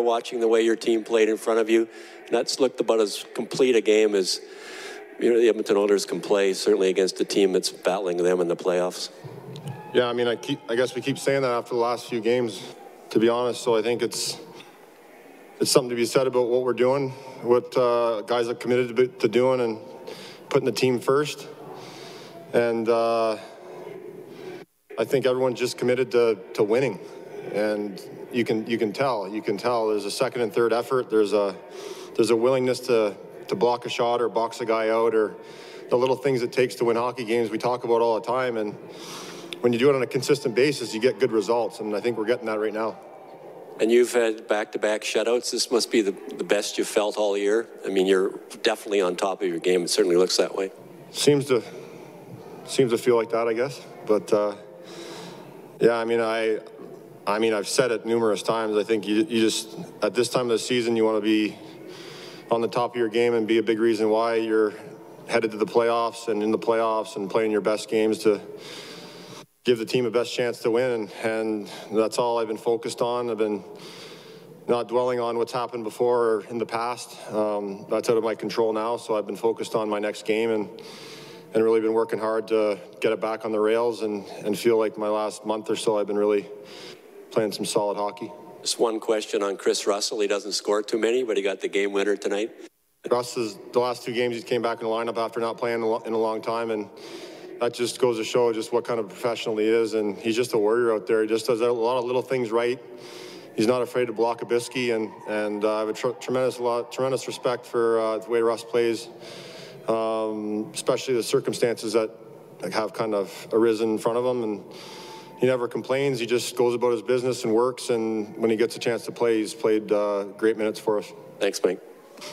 watching the way your team played in front of you. And that's looked about as complete a game as you know the Edmonton Oilers can play, certainly against a team that's battling them in the playoffs. Yeah, I mean, I keep, I guess we keep saying that after the last few games, to be honest. So I think it's, it's something to be said about what we're doing, what uh, guys are committed to, to, doing, and putting the team first. And uh, I think everyone's just committed to, to winning, and you can you can tell you can tell there's a second and third effort. There's a there's a willingness to to block a shot or box a guy out or the little things it takes to win hockey games we talk about all the time. And when you do it on a consistent basis, you get good results. And I think we're getting that right now. And you've had back-to-back shutouts. This must be the, the best you've felt all year. I mean, you're definitely on top of your game. It certainly looks that way. Seems to seems to feel like that, I guess. But uh, yeah, I mean, I I mean, I've said it numerous times. I think you, you just at this time of the season, you want to be on the top of your game and be a big reason why you're headed to the playoffs and in the playoffs and playing your best games to give the team a best chance to win. And that's all I've been focused on. I've been not dwelling on what's happened before or in the past. Um, that's out of my control now. So I've been focused on my next game and and really been working hard to get it back on the rails and, and feel like my last month or so I've been really playing some solid hockey. Just one question on Kris Russell. He doesn't score too many, but he got the game winner tonight. Russ is the last two games he came back in the lineup after not playing in a long time, and that just goes to show just what kind of professional he is. And he's just a warrior out there. He just does a lot of little things right. He's not afraid to block a bisky, and and uh, I have a tr tremendous lot, tremendous respect for uh, the way Russ plays, um, especially the circumstances that have kind of arisen in front of him and he never complains. He just goes about his business and works. And when he gets a chance to play, he's played uh, great minutes for us. Thanks, Mike.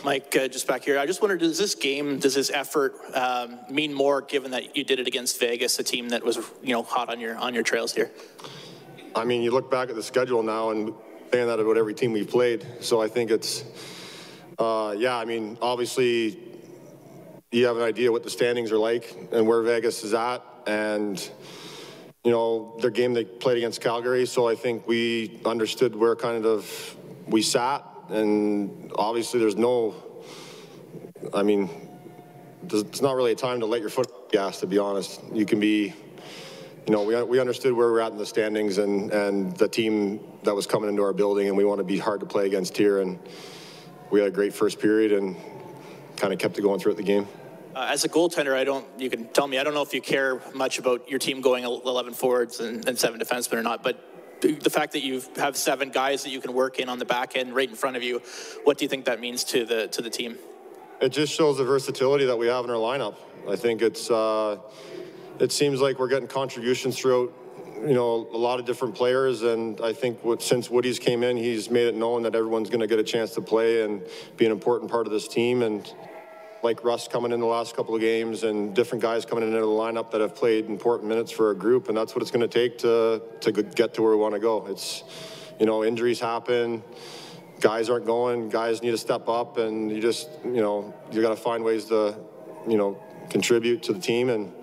Mike, uh, just back here, I just wondered, does this game, does this effort um, mean more given that you did it against Vegas, a team that was, you know, hot on your on your trails here? I mean, you look back at the schedule now and saying that about every team we've played. So I think it's, uh, yeah, I mean, obviously you have an idea what the standings are like and where Vegas is at. And you know, their game they played against Calgary. So I think we understood where kind of we sat. And obviously, there's no, I mean, it's not really a time to let your foot gas, to be honest. You can be, you know, we, we understood where we're at in the standings and, and the team that was coming into our building, and we want to be hard to play against here. And we had a great first period and kind of kept it going throughout the game. Uh, as a goaltender, I don't. You can tell me. I don't know if you care much about your team going 11 forwards and, and seven defensemen or not, but the fact that you have seven guys that you can work in on the back end right in front of you, what do you think that means to the to the team? It just shows the versatility that we have in our lineup. I think it's. Uh, it seems like we're getting contributions throughout you know, a lot of different players, and I think what, since Woody's came in, he's made it known that everyone's going to get a chance to play and be an important part of this team. And like Russ coming in the last couple of games and different guys coming into the lineup that have played important minutes for a group, and that's what it's going to take to to get to where we want to go. It's, you know, injuries happen, guys aren't going, guys need to step up, and you just, you know, you got to find ways to, you know, contribute to the team and.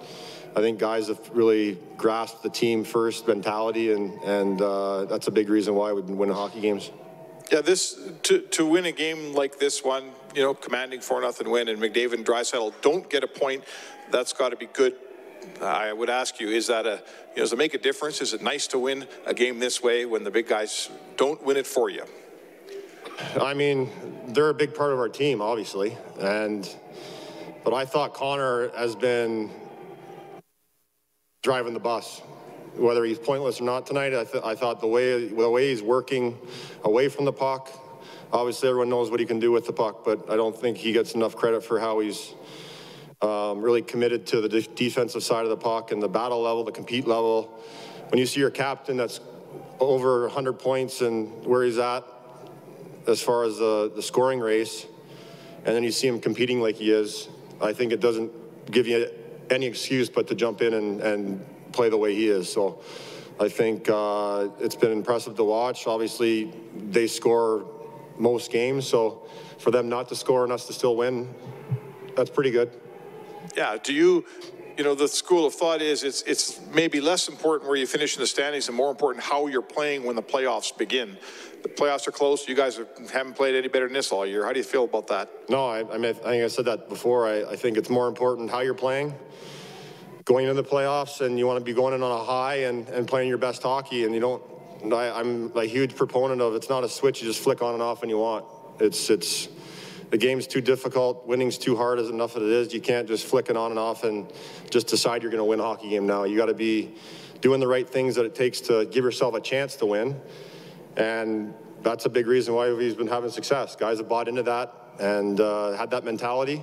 I think guys have really grasped the team first mentality, and and uh, that's a big reason why we've been winning hockey games. Yeah, this to to win a game like this one, you know, commanding four nothing win, and McDavid and Draisaitl don't get a point. That's got to be good. I would ask you: Is that a you know, does it make a difference? Is it nice to win a game this way when the big guys don't win it for you? I mean, they're a big part of our team, obviously, and but I thought Connor has been driving the bus whether he's pointless or not tonight. I, th I thought the way the way he's working away from the puck, obviously everyone knows what he can do with the puck, but I don't think he gets enough credit for how he's um, really committed to the de defensive side of the puck and the battle level, the compete level. When you see your captain that's over 100 points and where he's at as far as the, the scoring race, and then you see him competing like he is, I think it doesn't give you any excuse but to jump in and, and play the way he is. So I think uh, it's been impressive to watch. Obviously, they score most games, so for them not to score and us to still win, that's pretty good. Yeah. Do you, you know, the school of thought is it's it's maybe less important where you finish in the standings and more important how you're playing when the playoffs begin. The playoffs are close. You guys haven't played any better than this all year. How do you feel about that? No, I, I mean, I think I said that before. I, I think it's more important how you're playing going into the playoffs, and you want to be going in on a high and, and playing your best hockey, and you don't. I, I'm a huge proponent of it's not a switch you just flick on and off when you want. It's it's the game's too difficult. Winning's too hard as enough as it is. You can't just flick it on and off and just decide you're going to win a hockey game now. You got to be doing the right things that it takes to give yourself a chance to win. And that's a big reason why we've been having success. Guys have bought into that and uh, had that mentality,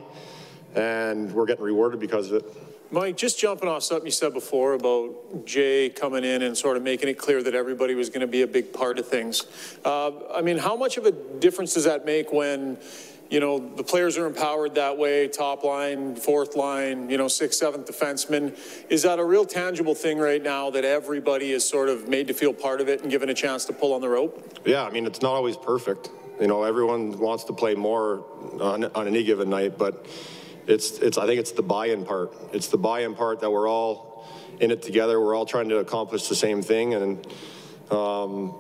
and we're getting rewarded because of it. Mike, just jumping off something you said before about Jay coming in and sort of making it clear that everybody was going to be a big part of things. Uh, I mean, how much of a difference does that make when you know, the players are empowered that way, top line, fourth line, you know, sixth, seventh defenseman. Is that a real tangible thing right now that everybody is sort of made to feel part of it and given a chance to pull on the rope? Yeah, I mean, it's not always perfect. You know, everyone wants to play more on, on any given night, but it's, it's, I think it's the buy-in part. It's the buy-in part that we're all in it together. We're all trying to accomplish the same thing. And, um,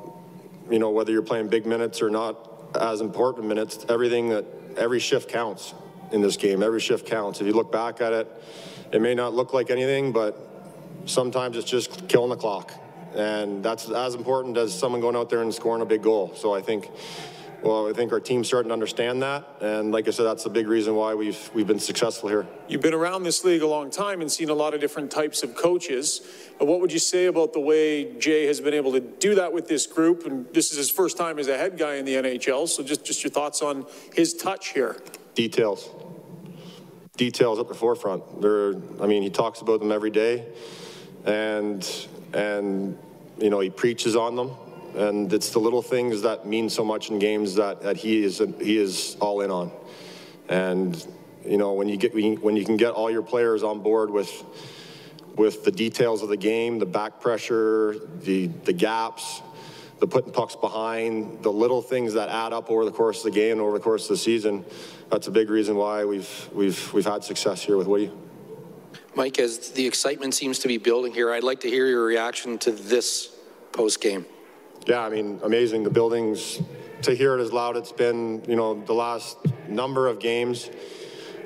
you know, whether you're playing big minutes or not, as important minutes. Everything that every shift counts in this game. Every shift counts. If you look back at it, it may not look like anything, but sometimes it's just killing the clock. And that's as important as someone going out there and scoring a big goal. So I think well, I think our team's starting to understand that, and like I said, that's a big reason why we've we've been successful here. You've been around this league a long time and seen a lot of different types of coaches. What would you say about the way Jay has been able to do that with this group? And this is his first time as a head guy in the NHL, so just just your thoughts on his touch here. Details, details at the forefront. There, I mean, he talks about them every day, and and you know he preaches on them and it's the little things that mean so much in games that, that he is he is all in on. And you know when you get when you can get all your players on board with with the details of the game, the back pressure, the the gaps, the putting pucks behind, the little things that add up over the course of the game over the course of the season. That's a big reason why we've we've we've had success here with Woody. Mike, as the excitement seems to be building here, I'd like to hear your reaction to this post game yeah, I mean, amazing. The buildings, to hear it as loud it's been, you know, the last number of games.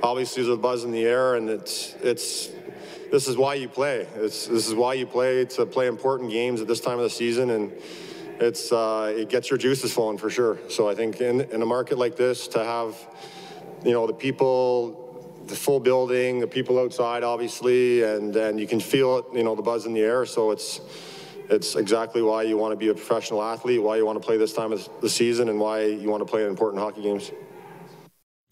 Obviously, there's a buzz in the air, and it's it's. This is why you play. It's, this is why you play to play important games at this time of the season, and it's uh, it gets your juices flowing for sure. So I think in in a market like this, to have, you know, the people, the full building, the people outside, obviously, and and you can feel it, you know, the buzz in the air. So it's it's exactly why you want to be a professional athlete, why you want to play this time of the season, and why you want to play important hockey games.